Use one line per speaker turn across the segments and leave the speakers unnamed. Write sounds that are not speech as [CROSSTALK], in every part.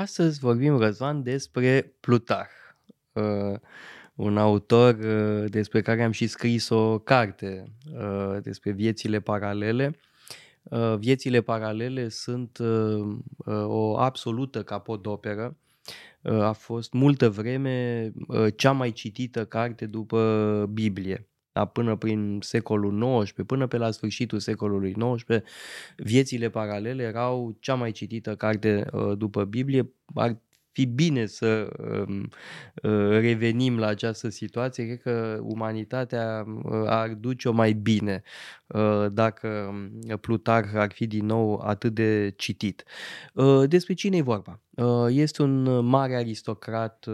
Astăzi vorbim, Răzvan, despre Plutarh, uh, un autor uh, despre care am și scris o carte uh, despre viețile paralele. Uh, viețile paralele sunt uh, uh, o absolută capodoperă. Uh, a fost multă vreme uh, cea mai citită carte după Biblie da, până prin secolul XIX, până pe la sfârșitul secolului XIX, viețile paralele erau cea mai citită carte uh, după Biblie. Ar fi bine să um, uh, revenim la această situație. Cred că umanitatea uh, ar duce-o mai bine dacă um, Plutarh ar fi din nou atât de citit. Despre cine e vorba? Este un mare aristocrat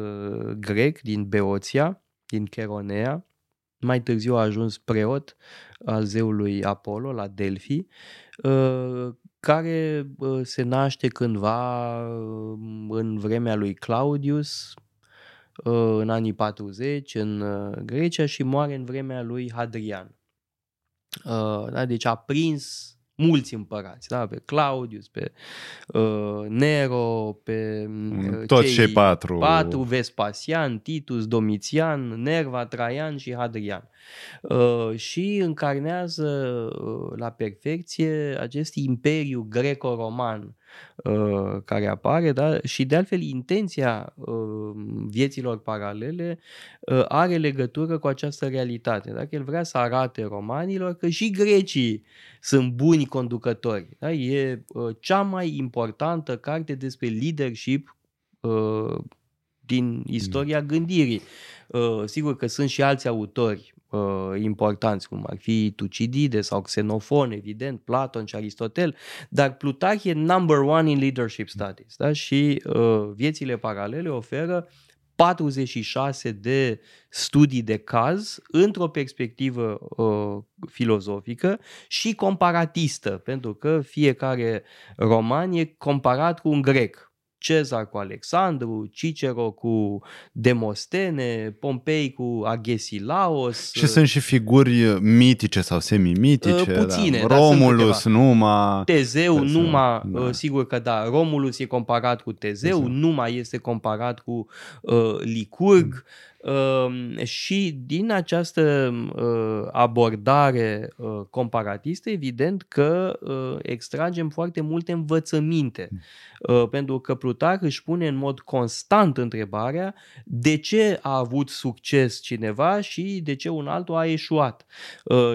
grec din Beoția, din Cheronea, mai târziu a ajuns preot al zeului Apollo la Delphi, uh, care uh, se naște cândva uh, în vremea lui Claudius, în anii 40 în Grecia și moare în vremea lui Hadrian. Da, deci a prins mulți împărați, da? pe Claudius, pe uh, Nero, pe
uh, toți cei patru.
patru, Vespasian, Titus, Domitian, Nerva, Traian și Hadrian. Uh, și încarnează uh, la perfecție acest imperiu greco-roman uh, care apare da? și de altfel intenția uh, vieților paralele uh, are legătură cu această realitate. Dacă el vrea să arate romanilor că și grecii sunt buni conducători. Da? E uh, cea mai importantă carte despre leadership uh, din istoria gândirii. Uh, sigur că sunt și alți autori uh, importanți, cum ar fi Tucidide sau Xenofon, evident, Platon și Aristotel, dar Plutarh e number one in leadership studies da? și uh, viețile paralele oferă 46 de studii de caz într-o perspectivă uh, filozofică și comparatistă, pentru că fiecare roman e comparat cu un grec Cezar cu Alexandru, Cicero cu Demostene, Pompei cu Agesilaos.
Și sunt și figuri mitice sau semi-mitice.
Uh, puține,
da. Romulus,
da,
Numa.
Tezeu, Tezeu Numa, da. Uh, sigur că da. Romulus e comparat cu Tezeu, Tezeu. Numa este comparat cu uh, Licurg. Mm. Ehm, și din această uh, abordare uh, comparatistă, evident că uh, extragem foarte multe învățăminte, mm. pentru că Plutarh își pune în mod constant întrebarea de ce a avut succes cineva și de ce un altul a eșuat.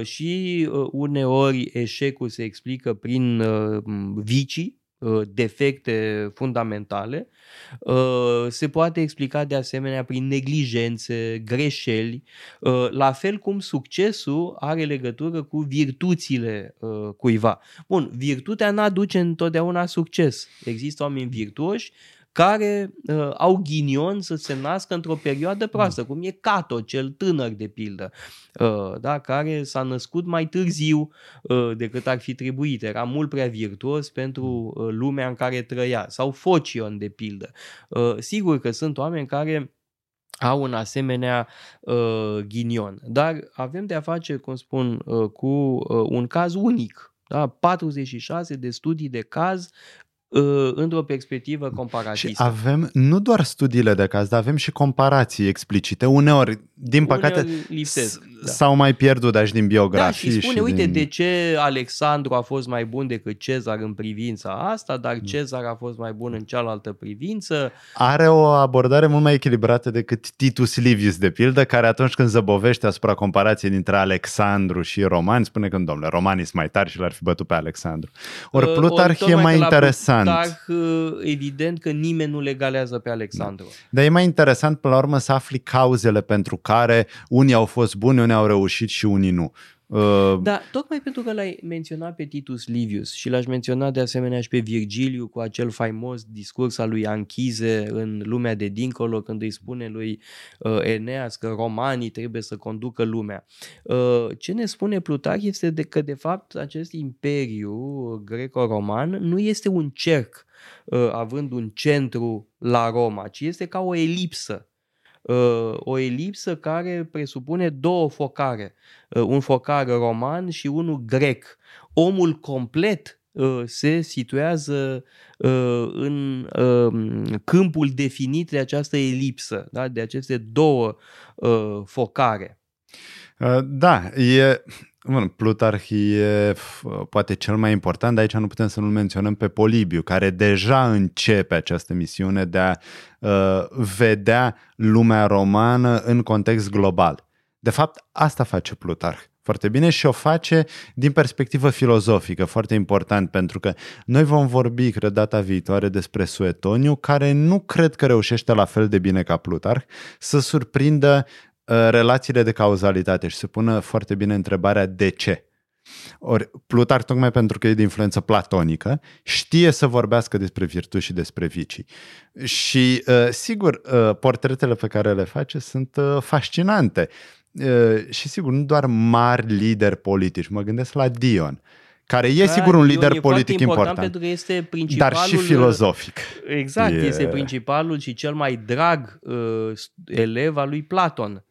Și uneori eșecul se explică prin vicii, defecte fundamentale, Uh, se poate explica de asemenea prin neglijențe, greșeli, uh, la fel cum succesul are legătură cu virtuțile uh, cuiva. Bun, virtutea n-aduce întotdeauna succes. Există oameni virtuoși care uh, au ghinion să se nască într-o perioadă proastă, cum e Cato, cel tânăr de pildă, uh, da, care s-a născut mai târziu uh, decât ar fi trebuit. Era mult prea virtuos pentru uh, lumea în care trăia. Sau Focion, de pildă. Uh, sigur că sunt oameni care au un asemenea uh, ghinion. Dar avem de a face, cum spun, uh, cu uh, un caz unic. Da? 46 de studii de caz Uh, într-o perspectivă comparatistă.
Și avem nu doar studiile de caz, dar avem și comparații explicite. Uneori, din păcate, Uneori lipsesc, da. s-au mai pierdut aici din biografii.
Da, și spune,
și
uite,
din...
de ce Alexandru a fost mai bun decât Cezar în privința asta, dar mm. Cezar a fost mai bun în cealaltă privință.
Are o abordare mult mai echilibrată decât Titus Livius, de pildă, care atunci când zăbovește asupra comparației dintre Alexandru și romani, spune că, domnule, romanii sunt mai tari și l-ar fi bătut pe Alexandru. Ori uh, Plutarh uh, e mai interesant
interesant. Plutarh, evident că nimeni nu legalează pe Alexandru. Da.
Dar e mai interesant, până la urmă, să afli cauzele pentru care unii au fost buni, unii au reușit și unii nu.
Uh... Da, tocmai pentru că l-ai menționat pe Titus Livius și l-aș menționa de asemenea și pe Virgiliu cu acel faimos discurs al lui Anchize în lumea de dincolo când îi spune lui uh, Eneas că romanii trebuie să conducă lumea. Uh, ce ne spune Plutarh este de că de fapt acest imperiu greco-roman nu este un cerc uh, având un centru la Roma, ci este ca o elipsă Uh, o elipsă care presupune două focare, uh, un focar roman și unul grec. Omul complet uh, se situează uh, în uh, câmpul definit de această elipsă, da? de aceste două uh, focare.
Uh, da, e, Bun, Plutarh e poate cel mai important, dar aici nu putem să nu menționăm pe Polibiu, care deja începe această misiune de a uh, vedea lumea romană în context global. De fapt, asta face Plutarh foarte bine și o face din perspectivă filozofică, foarte important, pentru că noi vom vorbi, cred, data viitoare despre Suetoniu, care nu cred că reușește la fel de bine ca Plutarh să surprindă Uh, relațiile de cauzalitate și se pună foarte bine întrebarea de ce. Ori Plutar, tocmai pentru că e de influență platonică, știe să vorbească despre virtuți și despre vicii. Și, uh, sigur, uh, portretele pe care le face sunt fascinante. Și, sigur, nu doar mari lideri politici. Mă gândesc la Dion care e da, sigur un lider politic important, important
pentru că este principalul
dar și filozofic.
Exact, e... este principalul și cel mai drag uh, elev al lui Platon.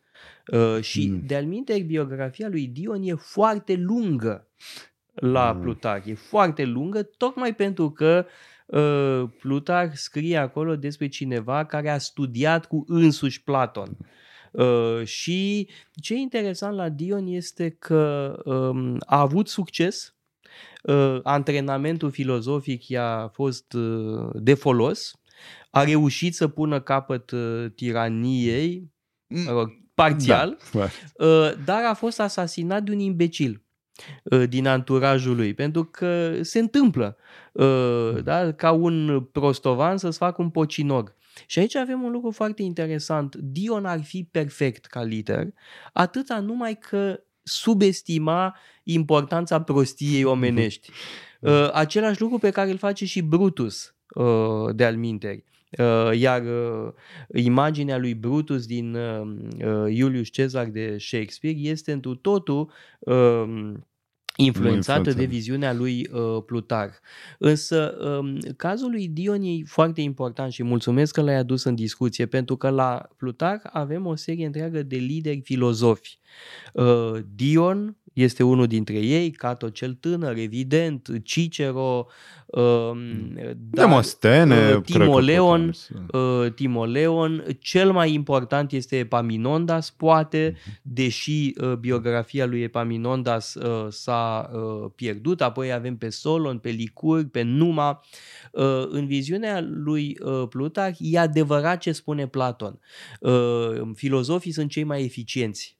Uh, și mm. de-al minte, biografia lui Dion e foarte lungă la mm. Plutarh. E foarte lungă tocmai pentru că uh, Plutarh scrie acolo despre cineva care a studiat cu însuși Platon. Uh, și ce e interesant la Dion este că um, a avut succes, uh, antrenamentul filozofic i-a fost uh, de folos, a reușit să pună capăt uh, tiraniei, mm parțial, da, uh, dar a fost asasinat de un imbecil uh, din anturajul lui, pentru că se întâmplă uh, mm. da, ca un prostovan să-ți facă un pocinog. Și aici avem un lucru foarte interesant. Dion ar fi perfect ca lider, atâta numai că subestima importanța prostiei omenești. Același lucru pe care îl face și Brutus de al minteri. Uh, iar uh, imaginea lui Brutus din uh, Iulius Cezar de Shakespeare este întru totul um, influențată de viziunea lui uh, Plutar. Însă um, cazul lui Dion e foarte important și mulțumesc că l-ai adus în discuție pentru că la Plutar avem o serie întreagă de lideri filozofi. Uh, Dion este unul dintre ei, Cato cel tânăr, evident, Cicero, uh,
Demostene,
uh, Timoleon, uh, Timoleon, cel mai important este Epaminondas, poate, uh-huh. deși uh, biografia lui Epaminondas uh, s-a uh, pierdut, apoi avem pe Solon, pe Licurg, pe Numa. Uh, în viziunea lui uh, Plutarh e adevărat ce spune Platon. Uh, filozofii sunt cei mai eficienți Uh,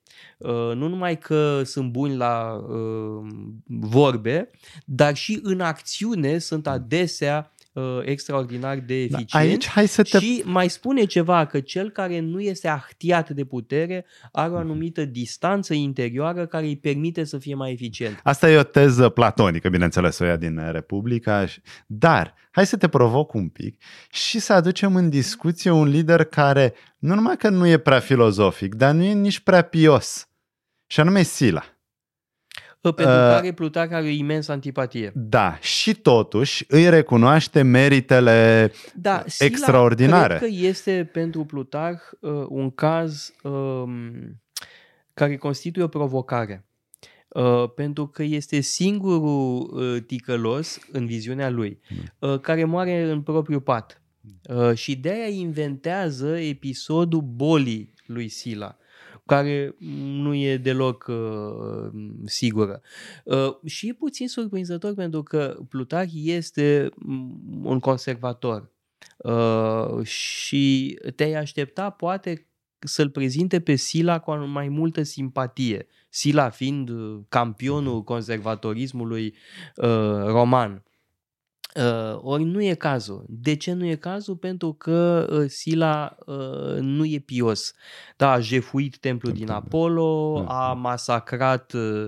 nu numai că sunt buni la uh, vorbe, dar și în acțiune sunt adesea uh, extraordinar de eficient. Da, aici, hai să te... Și mai spune ceva, că cel care nu este ahtiat de putere are o anumită distanță interioară care îi permite să fie mai eficient.
Asta e o teză platonică, bineînțeles, o ia din Republica, dar hai să te provoc un pic și să aducem în discuție un lider care nu numai că nu e prea filozofic, dar nu e nici prea pios, și anume Sila.
Pentru uh, care Plutarh are o imensă antipatie.
Da, și totuși îi recunoaște meritele da, Sila extraordinare.
Cred că este pentru Plutarh uh, un caz uh, care constituie o provocare. Uh, pentru că este singurul uh, ticălos în viziunea lui, mm. uh, care moare în propriu pat. Uh, și de aia inventează episodul bolii lui Sila care nu e deloc uh, sigură. Uh, și e puțin surprinzător pentru că Plutarh este un conservator uh, și te-ai aștepta poate să-l prezinte pe Sila cu mai multă simpatie. Sila fiind uh, campionul conservatorismului uh, roman. Uh, ori nu e cazul. De ce nu e cazul? Pentru că uh, Sila uh, nu e pios. Da, a jefuit templul din Apollo, da, a da. masacrat uh,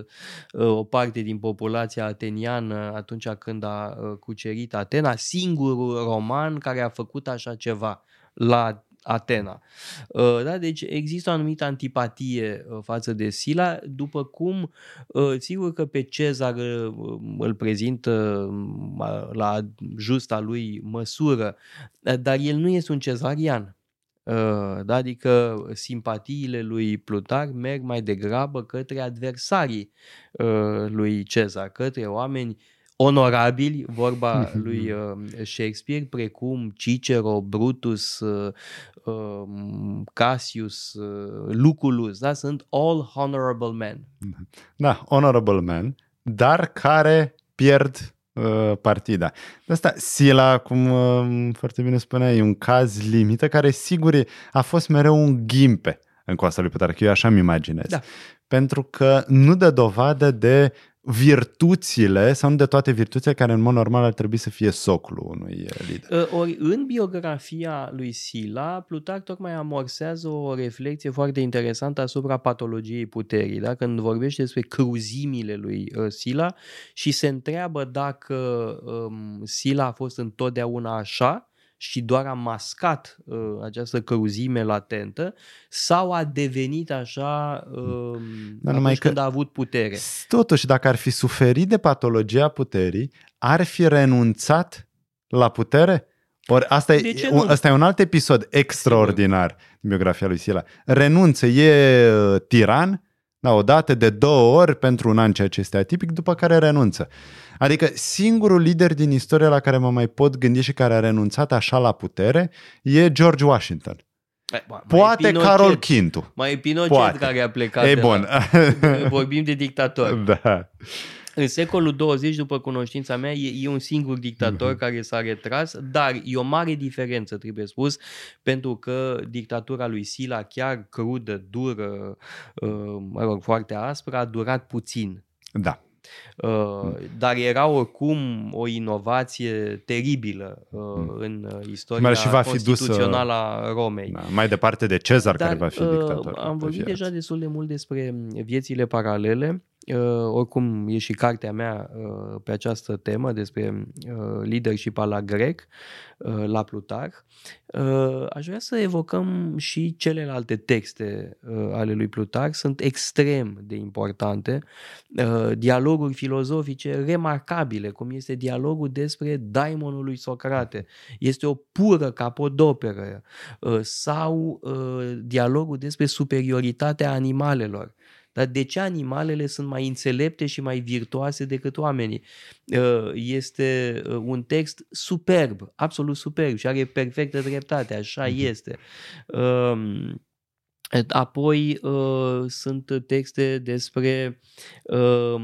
uh, o parte din populația ateniană atunci când a uh, cucerit Atena, singurul roman care a făcut așa ceva la Atena. Uh, da? Deci există o anumită antipatie uh, față de Sila, după cum uh, sigur că pe Cezar îl prezintă la justa lui măsură, dar el nu este un cezarian. Da? Adică simpatiile lui Plutar merg mai degrabă către adversarii lui Cezar, către oameni onorabili, vorba [LAUGHS] lui uh, Shakespeare, precum Cicero, Brutus, uh, um, Cassius, uh, Lucullus, da? sunt all honorable men.
Da, honorable men, dar care pierd uh, partida. De asta, Sila, cum uh, foarte bine spunea, e un caz limită care sigur a fost mereu un ghimpe în coasta lui Plutarh, eu așa mi imaginez.
Da.
Pentru că nu dă dovadă de virtuțile sau nu de toate virtuțile care în mod normal ar trebui să fie socul unui lider.
Ori în biografia lui Sila, Plutarh tocmai amorsează o reflexie foarte interesantă asupra patologiei puterii, da? când vorbește despre cruzimile lui Sila și se întreabă dacă um, Sila a fost întotdeauna așa și doar a mascat uh, această căruzime latentă sau a devenit așa uh, Dar numai când că, a avut putere.
Totuși, dacă ar fi suferit de patologia puterii, ar fi renunțat la putere? Ori asta e, un, asta e un alt episod extraordinar Sigur. din biografia lui Sila. Renunță, e uh, tiran, da, o dată de două ori pentru un an, ceea ce este atipic, după care renunță. Adică singurul lider din istorie la care mă mai pot gândi și care a renunțat așa la putere e George Washington. Poate Pinochet, Carol Quintu.
Mai e Pinochet Poate. care a plecat.
E bun.
La, [LAUGHS] vorbim de dictator.
Da.
În secolul 20, după cunoștința mea, e, e un singur dictator uh-huh. care s-a retras, dar e o mare diferență, trebuie spus, pentru că dictatura lui Sila, chiar crudă, dură, uh, mă rog, foarte aspră, a durat puțin.
Da.
Uh, dar era oricum o inovație teribilă uh, mm. în uh, istoria și va fi constituțională a Romei. Da,
mai departe de Cezar, dar, care va fi dictator.
Am vorbit deja destul de mult despre viețile paralele Uh, oricum e și cartea mea uh, pe această temă despre uh, leadership la grec, uh, la Plutarh. Uh, aș vrea să evocăm și celelalte texte uh, ale lui Plutarh, sunt extrem de importante, uh, dialoguri filozofice remarcabile, cum este dialogul despre daimonul lui Socrate. Este o pură capodoperă uh, sau uh, dialogul despre superioritatea animalelor dar de ce animalele sunt mai înțelepte și mai virtuoase decât oamenii? Uh, este uh, un text superb, absolut superb și are perfectă dreptate, așa mhm. este. Um, apoi uh, sunt texte despre uh,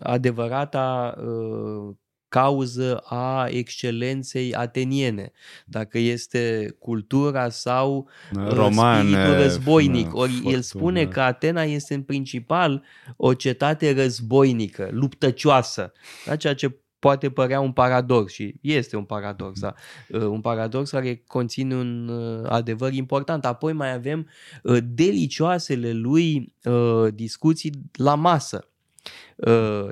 adevărata uh, cauză a excelenței ateniene, dacă este cultura sau uh, Romane, spiritul războinic. Ori fortuna. el spune că Atena este în principal o cetate războinică, luptăcioasă, da? ceea ce poate părea un paradox și este un paradox, da? Uh, un paradox care conține un uh, adevăr important. Apoi mai avem delicioasele lui discuții la masă Uh,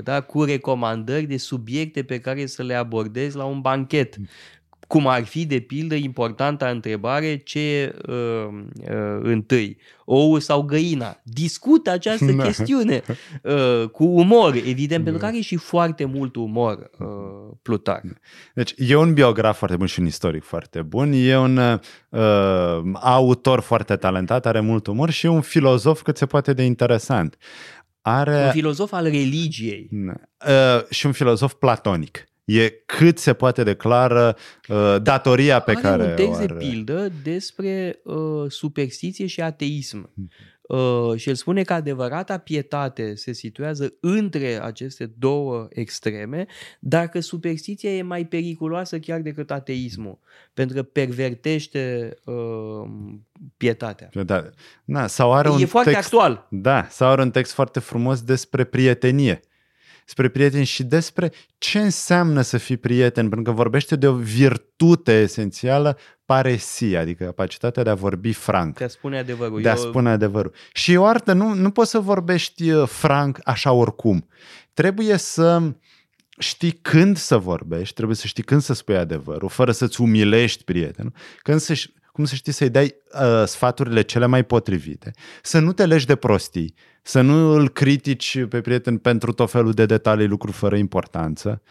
da, cu recomandări de subiecte pe care să le abordezi la un banchet. Cum ar fi, de pildă, importanta întrebare ce uh, uh, întâi, ou sau găina. Discută această [LAUGHS] da. chestiune uh, cu umor, evident, da. pentru că are și foarte mult umor uh, Plutar.
Deci e un biograf foarte bun și un istoric foarte bun, e un uh, autor foarte talentat, are mult umor și e un filozof cât se poate de interesant. Are...
Un filozof al religiei.
Uh, și un filozof platonic. E cât se poate declară uh, datoria pe
are
care
un text
o are.
de pildă despre uh, superstiție și ateism. Hmm. Uh, și el spune că adevărata pietate se situează între aceste două extreme, dar că superstiția e mai periculoasă chiar decât ateismul, pentru că pervertește uh, pietatea.
Da. Na, sau are e un
foarte
text,
actual.
Da, sau are un text foarte frumos despre prietenie spre prieteni și despre ce înseamnă să fii prieten, pentru că vorbește de o virtute esențială, paresia, adică capacitatea de a vorbi franc.
De a spune adevărul.
De a Eu... spune adevărul. Și o artă, nu, nu poți să vorbești uh, franc așa oricum. Trebuie să știi când să vorbești, trebuie să știi când să spui adevărul, fără să-ți umilești prietenul, când să, cum să știi să-i dai uh, sfaturile cele mai potrivite, să nu te legi de prostii, să nu îl critici pe prieten pentru tot felul de detalii, lucruri fără importanță,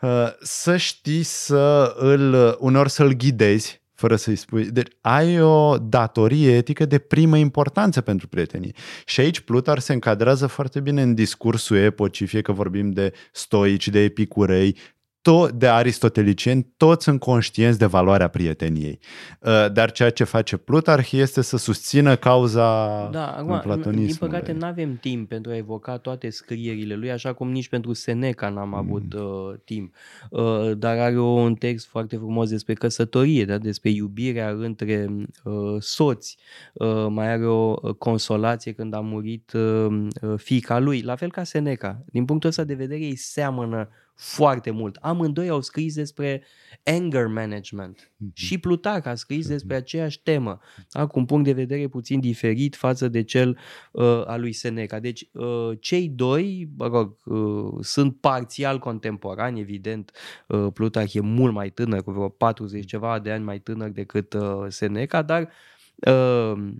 uh, să știi să îl, uneori să-l ghidezi fără să-i spui. Deci ai o datorie etică de primă importanță pentru prietenii. Și aici Plutar se încadrează foarte bine în discursul epocii, fie că vorbim de stoici, de epicurei, tot de aristotelicieni, toți sunt conștienți de valoarea prieteniei. Uh, dar ceea ce face Plutarh este să susțină cauza
da, acum, platonismului. Din păcate nu avem timp pentru a evoca toate scrierile lui, așa cum nici pentru Seneca n-am mm. avut uh, timp. Uh, dar are un text foarte frumos despre căsătorie, da? despre iubirea între uh, soți. Uh, mai are o uh, consolație când a murit uh, uh, fica lui, la fel ca Seneca. Din punctul ăsta de vedere ei seamănă foarte mult. Amândoi au scris despre anger management mm-hmm. și Plutarh a scris despre aceeași temă, da? cu un punct de vedere puțin diferit față de cel uh, al lui Seneca. Deci uh, cei doi, mă rog, uh, sunt parțial contemporani, evident, uh, Plutarh e mult mai tânăr, cu vreo 40 ceva de ani mai tânăr decât uh, Seneca, dar uh, Uh,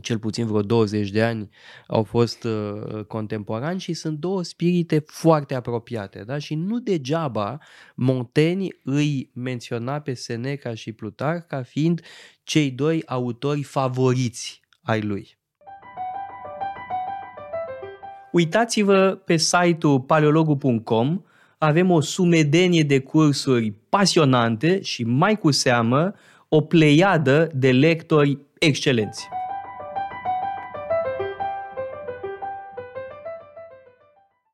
cel puțin vreo 20 de ani au fost uh, contemporani și sunt două spirite foarte apropiate. Da? Și nu degeaba Montaigne îi menționa pe Seneca și Plutar ca fiind cei doi autori favoriți ai lui. Uitați-vă pe site-ul paleologu.com, avem o sumedenie de cursuri pasionante și mai cu seamă o pleiadă de lectori excelenți.